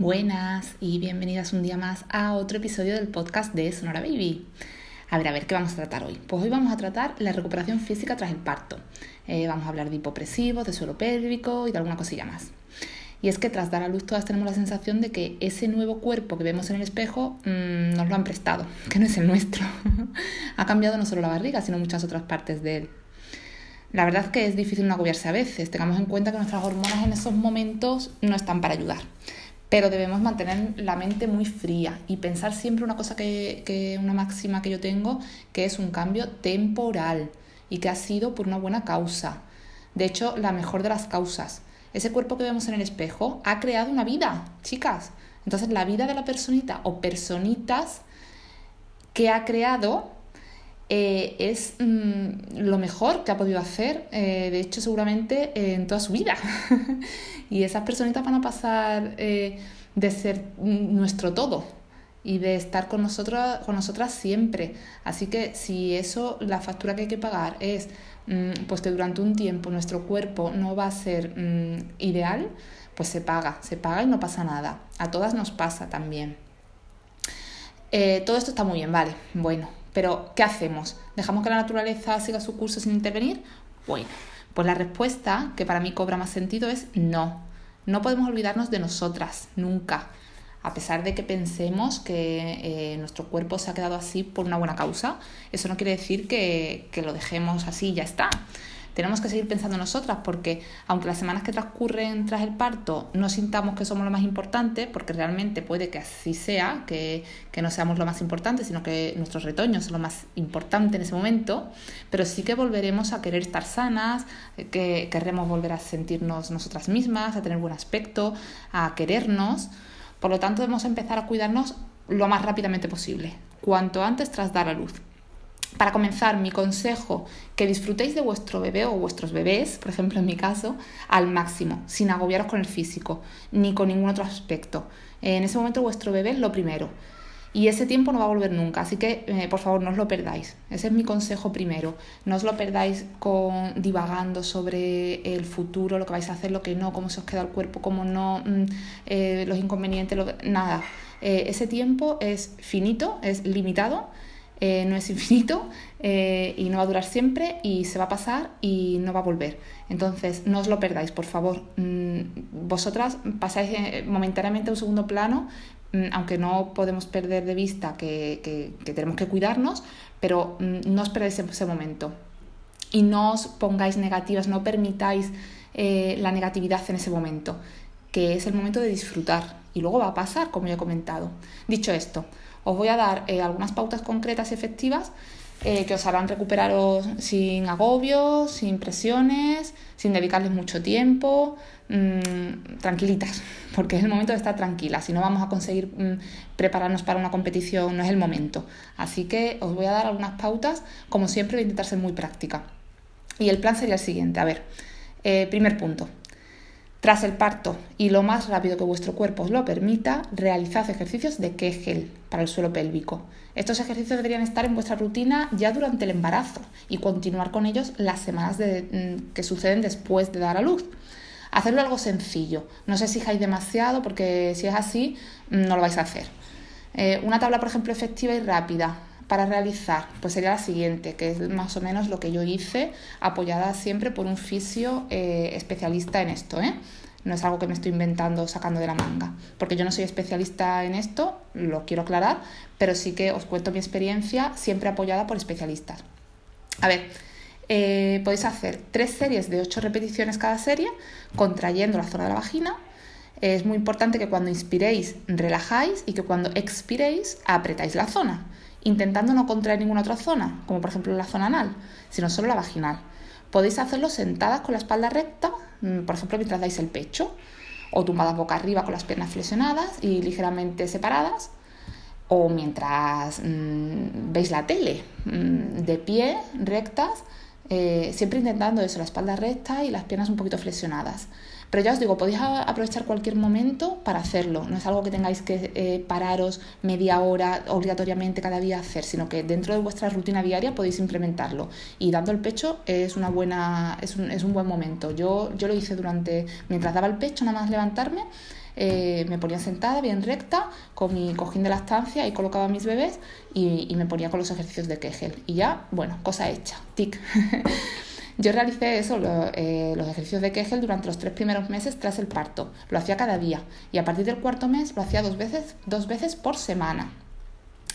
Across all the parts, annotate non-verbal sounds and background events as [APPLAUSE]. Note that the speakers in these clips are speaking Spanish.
Buenas y bienvenidas un día más a otro episodio del podcast de Sonora Baby. A ver, a ver, ¿qué vamos a tratar hoy? Pues hoy vamos a tratar la recuperación física tras el parto. Eh, vamos a hablar de hipopresivos, de suelo pélvico y de alguna cosilla más. Y es que tras dar a luz todas tenemos la sensación de que ese nuevo cuerpo que vemos en el espejo mmm, nos lo han prestado, [LAUGHS] que no es el nuestro. [LAUGHS] ha cambiado no solo la barriga, sino muchas otras partes de él. La verdad es que es difícil no agobiarse a veces. Tengamos en cuenta que nuestras hormonas en esos momentos no están para ayudar pero debemos mantener la mente muy fría y pensar siempre una cosa que, que, una máxima que yo tengo, que es un cambio temporal y que ha sido por una buena causa. De hecho, la mejor de las causas. Ese cuerpo que vemos en el espejo ha creado una vida, chicas. Entonces, la vida de la personita o personitas que ha creado eh, es mm, lo mejor que ha podido hacer, eh, de hecho seguramente eh, en toda su vida. [LAUGHS] y esas personitas van a pasar de ser nuestro todo y de estar con, nosotros, con nosotras siempre. Así que si eso, la factura que hay que pagar es mm, pues que durante un tiempo nuestro cuerpo no va a ser mm, ideal, pues se paga, se paga y no pasa nada. A todas nos pasa también. todo esto está muy bien, vale. Bueno, pero, ¿qué hacemos? ¿Dejamos que la naturaleza siga su curso sin intervenir? Bueno, pues la respuesta, que para mí cobra más sentido, es no. No podemos olvidarnos de nosotras, nunca. A pesar de que pensemos que eh, nuestro cuerpo se ha quedado así por una buena causa, eso no quiere decir que, que lo dejemos así y ya está tenemos que seguir pensando nosotras porque aunque las semanas que transcurren tras el parto no sintamos que somos lo más importante, porque realmente puede que así sea, que, que no seamos lo más importante, sino que nuestros retoños son lo más importante en ese momento, pero sí que volveremos a querer estar sanas, que querremos volver a sentirnos nosotras mismas, a tener buen aspecto, a querernos. Por lo tanto, debemos empezar a cuidarnos lo más rápidamente posible, cuanto antes tras dar a luz. Para comenzar, mi consejo, que disfrutéis de vuestro bebé o vuestros bebés, por ejemplo en mi caso, al máximo, sin agobiaros con el físico, ni con ningún otro aspecto. En ese momento vuestro bebé es lo primero. Y ese tiempo no va a volver nunca, así que eh, por favor no os lo perdáis. Ese es mi consejo primero. No os lo perdáis con divagando sobre el futuro, lo que vais a hacer, lo que no, cómo se os queda el cuerpo, cómo no, mm, eh, los inconvenientes, nada. Eh, ese tiempo es finito, es limitado eh, no es infinito eh, y no va a durar siempre y se va a pasar y no va a volver. Entonces, no os lo perdáis, por favor. Mm, vosotras pasáis eh, momentáneamente a un segundo plano, mm, aunque no podemos perder de vista que, tenemos que cuidarnos, pero mm, no os perdáis ese momento. Y no os pongáis negativas, no permitáis la negatividad en ese momento, que es el momento de disfrutar. Y luego va a pasar, como ya he comentado. Dicho esto, os voy a dar eh, algunas pautas concretas y efectivas eh, que os harán recuperaros sin agobios, sin presiones, sin dedicarles mucho tiempo, mmm, tranquilitas, [LAUGHS] porque es el momento de estar tranquilas. Si no vamos a conseguir mmm, prepararnos para una competición, no es el momento. Así que os voy a dar algunas pautas, como siempre voy a intentar ser muy práctica. Y el plan sería el siguiente, a ver, eh, primer punto, tras el parto y lo más rápido que vuestro cuerpo os lo permita, realizad ejercicios de Kegel para el suelo pélvico. Estos ejercicios deberían estar en vuestra rutina ya durante el embarazo y continuar con ellos las semanas mm, que suceden después de dar a luz. Hacerlo algo sencillo, no os exijáis demasiado porque si es así mm, no lo vais a hacer. Eh, una tabla, por ejemplo, efectiva y rápida para realizar, pues sería la siguiente, que es más o menos lo que yo hice, apoyada siempre por un fisio eh, especialista en esto, ¿eh? No es algo que me estoy inventando, sacando de la manga, porque yo no soy especialista en esto, lo quiero aclarar, pero sí que os cuento mi experiencia, siempre apoyada por especialistas. A ver, eh, podéis hacer tres series de ocho repeticiones cada serie, contrayendo la zona de la vagina. Es muy importante que cuando inspiréis relajáis y que cuando expiréis apretáis la zona intentando no contraer ninguna otra zona, como por ejemplo la zona anal, sino solo la vaginal. Podéis hacerlo sentadas con la espalda recta, mm, por ejemplo mientras dais el pecho, o tumbadas boca arriba con las piernas flexionadas y ligeramente separadas, o mientras mm, veis la tele, mm, de pie, rectas, eh, siempre intentando eso, la espalda recta y las piernas un poquito flexionadas. Pero ya os digo, podéis aprovechar cualquier momento para hacerlo. No es algo que tengáis que eh, pararos media hora obligatoriamente cada día a hacer, sino que dentro de vuestra rutina diaria podéis implementarlo. Y dando el pecho es una buena, es un, es un buen momento. Yo, yo lo hice durante, mientras daba el pecho, nada más levantarme, eh, me ponía sentada bien recta con mi cojín de la estancia y colocaba a mis bebés y, me ponía con los ejercicios de Kegel. Y ya, bueno, cosa hecha, tic. [LAUGHS] Yo realicé eso, eh, los ejercicios de Kegel durante los tres primeros meses tras el parto. Lo hacía cada día y a partir del cuarto mes lo hacía dos veces, dos veces por semana.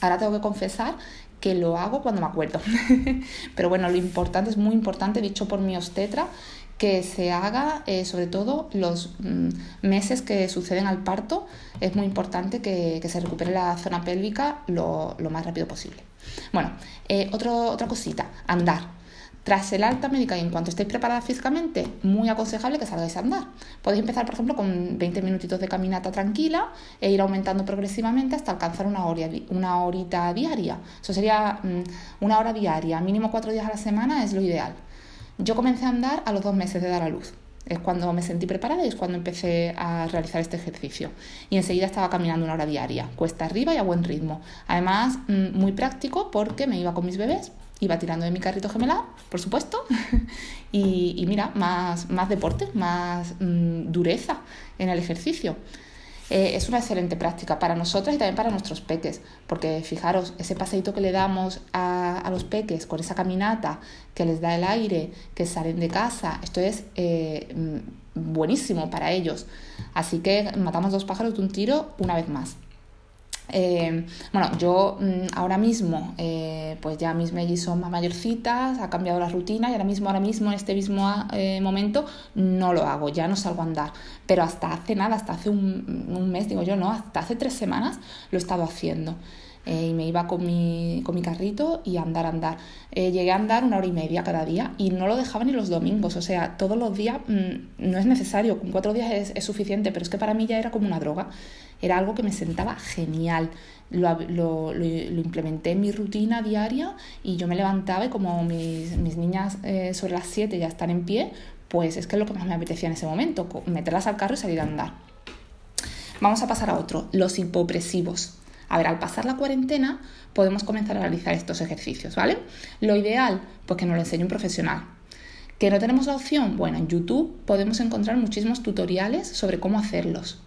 Ahora tengo que confesar que lo hago cuando me acuerdo. [LAUGHS] Pero bueno, lo importante es muy importante, dicho por mi obstetra, que se haga eh, sobre todo los mm, meses que suceden al parto. Es muy importante que, se recupere la zona pélvica lo, más rápido posible. Bueno, eh, otra cosita, andar. Tras el alta médica y en cuanto estéis preparadas físicamente, muy aconsejable que salgáis a andar. Podéis empezar, por ejemplo, con 20 minutitos de caminata tranquila e ir aumentando progresivamente hasta alcanzar una, hora, una horita diaria. Eso sería mm, una hora diaria, mínimo cuatro días a la semana es lo ideal. Yo comencé a andar a los dos meses de dar a luz. Es cuando me sentí preparada y es cuando empecé a realizar este ejercicio. Y enseguida estaba caminando una hora diaria, cuesta arriba y a buen ritmo. Además, mm, muy práctico porque me iba con mis bebés iba tirando de mi carrito gemelar, por supuesto, [LAUGHS] y, mira, más, más deporte, más mm, dureza en el ejercicio. Eh, es una excelente práctica para nosotras y también para nuestros peques, porque fijaros, ese paseito que le damos a, a los peques con esa caminata que les da el aire, que salen de casa, esto es eh, mm, buenísimo para ellos. Así que matamos dos pájaros de un tiro una vez más. Eh, bueno, yo mm, ahora mismo, eh, pues ya mis mellizos son más mayorcitas, ha cambiado la rutina y ahora mismo, ahora mismo, en este mismo eh, momento, no lo hago, ya no salgo a andar. Pero hasta hace nada, hasta hace un, un mes, digo yo, no, hasta hace tres semanas lo he estado haciendo. Y me iba con mi, con mi carrito y andar, andar. llegué a andar una hora y media cada día y no lo dejaba ni los domingos, o sea, todos los días mm, no es necesario, con cuatro días es, es, suficiente, pero es que para mí ya era como una droga. Era algo que me sentaba genial. Lo, lo, lo, implementé en mi rutina diaria y yo me levantaba y como mis, mis niñas eh, sobre las 7 ya están en pie, pues es que es lo que más me apetecía en ese momento, meterlas al carro y salir a andar. Vamos a pasar a otro, los hipopresivos. A ver, al pasar la cuarentena podemos comenzar a realizar estos ejercicios, ¿vale? Lo ideal, pues que nos lo enseñe un profesional. ¿Que no tenemos la opción? Bueno, en YouTube podemos encontrar muchísimos tutoriales sobre cómo hacerlos.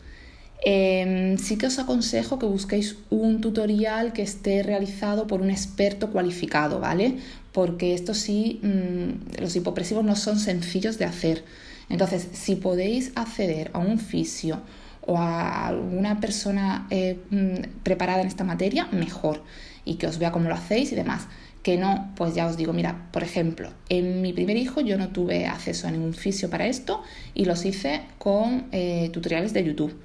Em, sí que os aconsejo que busquéis un tutorial que esté realizado por un experto cualificado, ¿vale? Porque esto sí, mm, los hipopresivos no son sencillos de hacer. Entonces, si podéis acceder a un fisio o a alguna persona eh, mm, preparada en esta materia, mejor. Y que os vea cómo lo hacéis y demás. Que no, pues ya os digo, mira, por ejemplo, en mi primer hijo yo no tuve acceso a ningún fisio para esto y los hice con eh, tutoriales de YouTube.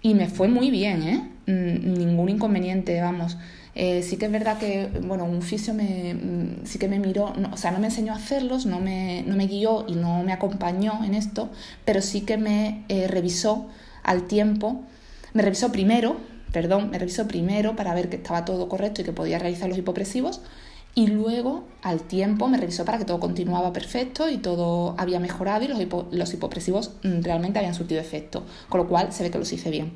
Y me fue muy bien, ¿eh? Mm, ningún inconveniente, vamos. Eh, sí que es verdad que, bueno, un fisio me, mm, sí que me miró, o sea, no me enseñó a hacerlos, no me, no me guió y no me acompañó en esto, pero sí que me revisó al tiempo, me revisó primero, perdón, me revisó primero para ver que estaba todo correcto y que podía realizar los hipopresivos y luego, al tiempo, me revisó para que todo continuaba perfecto y todo había mejorado y los, hipopresivos mm, realmente habían surtido efecto, con lo cual se ve que los hice bien.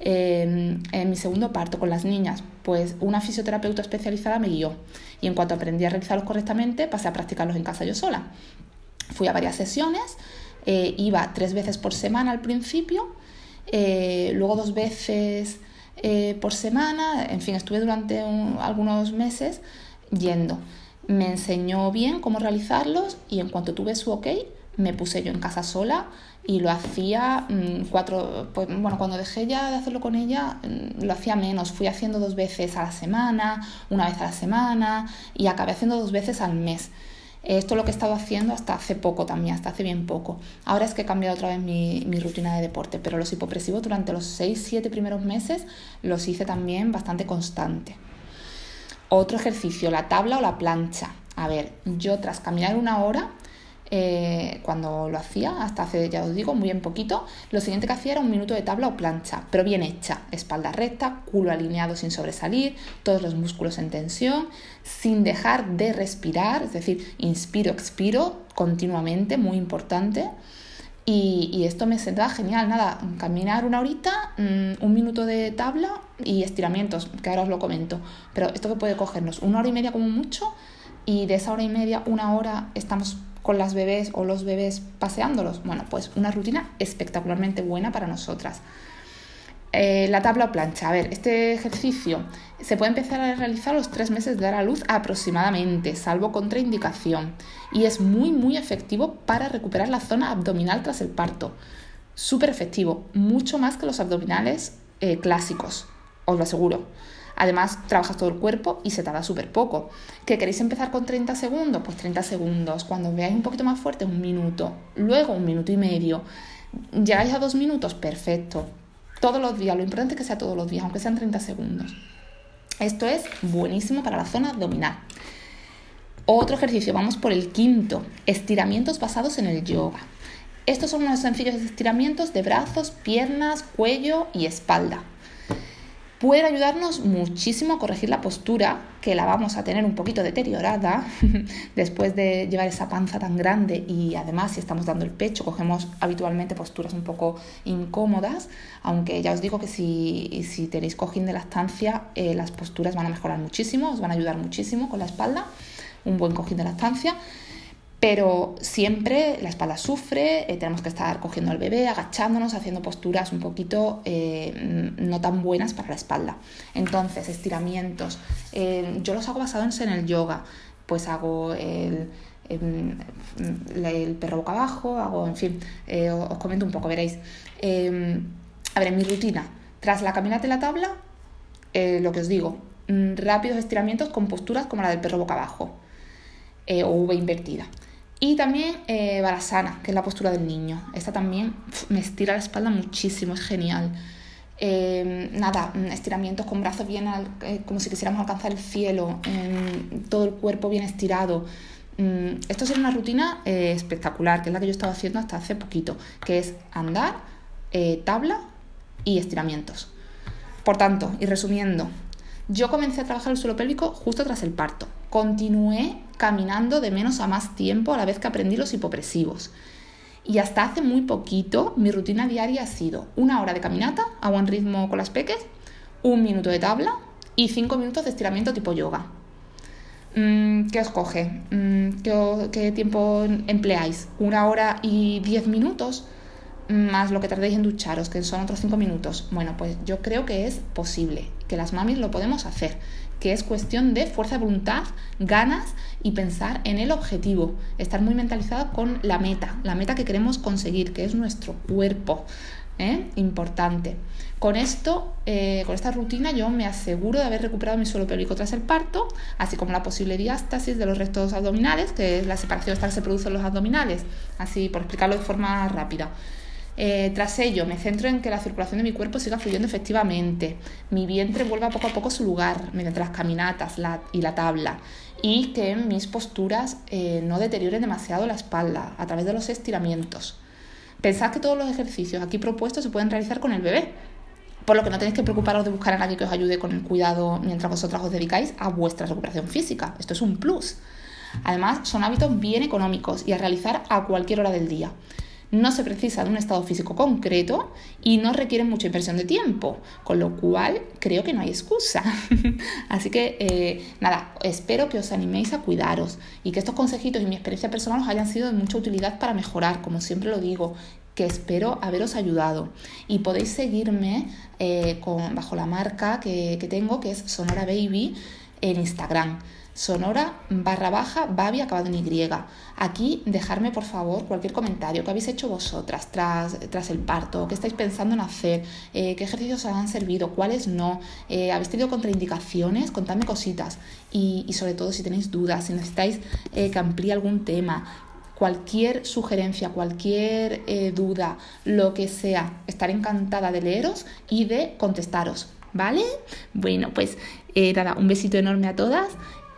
Em, en mi segundo parto con las niñas, pues una fisioterapeuta especializada me guió y en cuanto aprendí a realizarlos correctamente, pasé a practicarlos en casa yo sola. Fui a varias sesiones, eh, iba tres veces por semana al principio, eh, luego dos veces eh, por semana, en fin, estuve durante algunos meses yendo. Me enseñó bien cómo realizarlos y en cuanto tuve su ok, me puse yo en casa sola y lo hacía mm, cuatro, pues bueno, cuando dejé ya de hacerlo con ella, mm, lo hacía menos, fui haciendo dos veces a la semana, una vez a la semana y acabé haciendo dos veces al mes. Esto es lo que he estado haciendo hasta hace poco también, hasta hace bien poco. Ahora es que he cambiado otra vez mi, mi rutina de deporte, pero los hipopresivos durante los 6-7 primeros meses los hice también bastante constante. Otro ejercicio, la tabla o la plancha. A ver, yo tras caminar una hora, eh, cuando lo hacía, hasta hace, ya os digo, muy en poquito, lo siguiente que hacía era un minuto de tabla o plancha, pero bien hecha, espalda recta, culo alineado sin sobresalir, todos los músculos en tensión, sin dejar de respirar, es decir, inspiro, expiro continuamente, muy importante. Y, esto me sentaba genial, nada, caminar una horita, mm, un minuto de tabla y estiramientos, que ahora os lo comento. Pero esto que puede cogernos una hora y media como mucho y de esa hora y media, una hora estamos con las bebés o los bebés paseándolos. Bueno, pues una rutina espectacularmente buena para nosotras. Eh, la tabla o plancha. A ver, este ejercicio se puede empezar a realizar los tres meses de dar a luz aproximadamente, salvo contraindicación. Y es muy, muy efectivo para recuperar la zona abdominal tras el parto. Súper efectivo, mucho más que los abdominales eh, clásicos, os lo aseguro. Además, trabajas todo el cuerpo y se tarda súper poco. ¿Que queréis empezar con 30 segundos? Pues 30 segundos. Cuando veáis un poquito más fuerte, un minuto. Luego un minuto y medio. ¿Llegáis a dos minutos? Perfecto. Todos los días. Lo importante es que sea todos los días, aunque sean 30 segundos. Esto es buenísimo para la zona abdominal. Otro ejercicio, vamos por el quinto. Estiramientos basados en el yoga. Estos son unos sencillos estiramientos de brazos, piernas, cuello y espalda puede ayudarnos muchísimo a corregir la postura, que la vamos a tener un poquito deteriorada [LAUGHS] después de llevar esa panza tan grande y además si estamos dando el pecho cogemos habitualmente posturas un poco incómodas, aunque ya os digo que si, si tenéis cojín de lactancia eh, las posturas van a mejorar muchísimo, os van a ayudar muchísimo con la espalda, un buen cojín de lactancia pero siempre la espalda sufre, eh, tenemos que estar cogiendo al bebé, agachándonos, haciendo posturas un poquito eh, no tan buenas para la espalda. Entonces, estiramientos. Eh, yo los hago basados en el yoga, pues hago el, el, perro boca abajo, hago, en fin, os comento un poco, veréis. a ver, mi rutina, tras la caminata y la tabla, lo que os digo, mm, rápidos estiramientos con posturas como la del perro boca abajo o V invertida. Y también eh, que es la postura del niño. Esta también me estira la espalda muchísimo, es genial. Eh, nada, estiramientos con brazos bien, eh, como si quisiéramos alcanzar el cielo, todo el cuerpo bien estirado. Mm, esto es una rutina eh, espectacular, que es la que yo estaba haciendo hasta hace poquito, que es andar, tabla y estiramientos. Por tanto, y resumiendo, yo comencé a trabajar el suelo pélvico justo tras el parto. Continué caminando de menos a más tiempo a la vez que aprendí los hipopresivos. Y hasta hace muy poquito mi rutina diaria ha sido una hora de caminata a buen ritmo con las peques, un minuto de tabla y cinco minutos de estiramiento tipo yoga. Mm, ¿Qué os coge? Mm, ¿Qué, ¿Qué, tiempo empleáis? ¿Una hora y diez minutos? Más lo que tardéis en ducharos, que son otros cinco minutos. Bueno, pues yo creo que es posible, que las mamis lo podemos hacer que es cuestión de fuerza de voluntad, ganas y pensar en el objetivo, estar muy mentalizada con la meta, la meta que queremos conseguir, que es nuestro cuerpo. ¿eh? Importante. Con esto, eh, con esta rutina, yo me aseguro de haber recuperado mi suelo pélvico tras el parto, así como la posible diástasis de los restos abdominales, que es la separación que se produce en los abdominales, así por explicarlo de forma rápida. Eh, tras ello, me centro en que la circulación de mi cuerpo siga fluyendo efectivamente, mi vientre vuelva poco a poco a su lugar mediante las caminatas y la tabla y que mis posturas eh, no deterioren demasiado la espalda a través de los estiramientos. Pensad que todos los ejercicios aquí propuestos se pueden realizar con el bebé, por lo que no tenéis que preocuparos de buscar a nadie que os ayude con el cuidado mientras vosotras os dedicáis a vuestra recuperación física. Esto es un plus. Además, son hábitos bien económicos y a realizar a cualquier hora del día no se precisa de un estado físico concreto y no requiere mucha inversión de tiempo, con lo cual creo que no hay excusa. [LAUGHS] Así que eh, nada, espero que os animéis a cuidaros y que estos consejitos y mi experiencia personal os hayan sido de mucha utilidad para mejorar, como siempre lo digo, que espero haberos ayudado. Y podéis seguirme eh, bajo la marca que tengo, que es Sonora Baby, en Instagram sonora barra baja babi acabado en Y. Aquí dejarme por favor cualquier comentario que habéis hecho vosotras tras, tras el parto, qué estáis pensando en hacer, eh, qué ejercicios os han servido, cuáles no, eh, habéis tenido contraindicaciones, contadme cositas y, sobre todo si tenéis dudas, si necesitáis eh, que amplíe algún tema, cualquier sugerencia, cualquier duda, lo que sea, estaré encantada de leeros y de contestaros. ¿Vale? Bueno, pues nada, un besito enorme a todas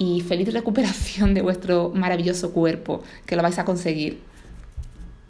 y feliz recuperación de vuestro maravilloso cuerpo, que lo vais a conseguir.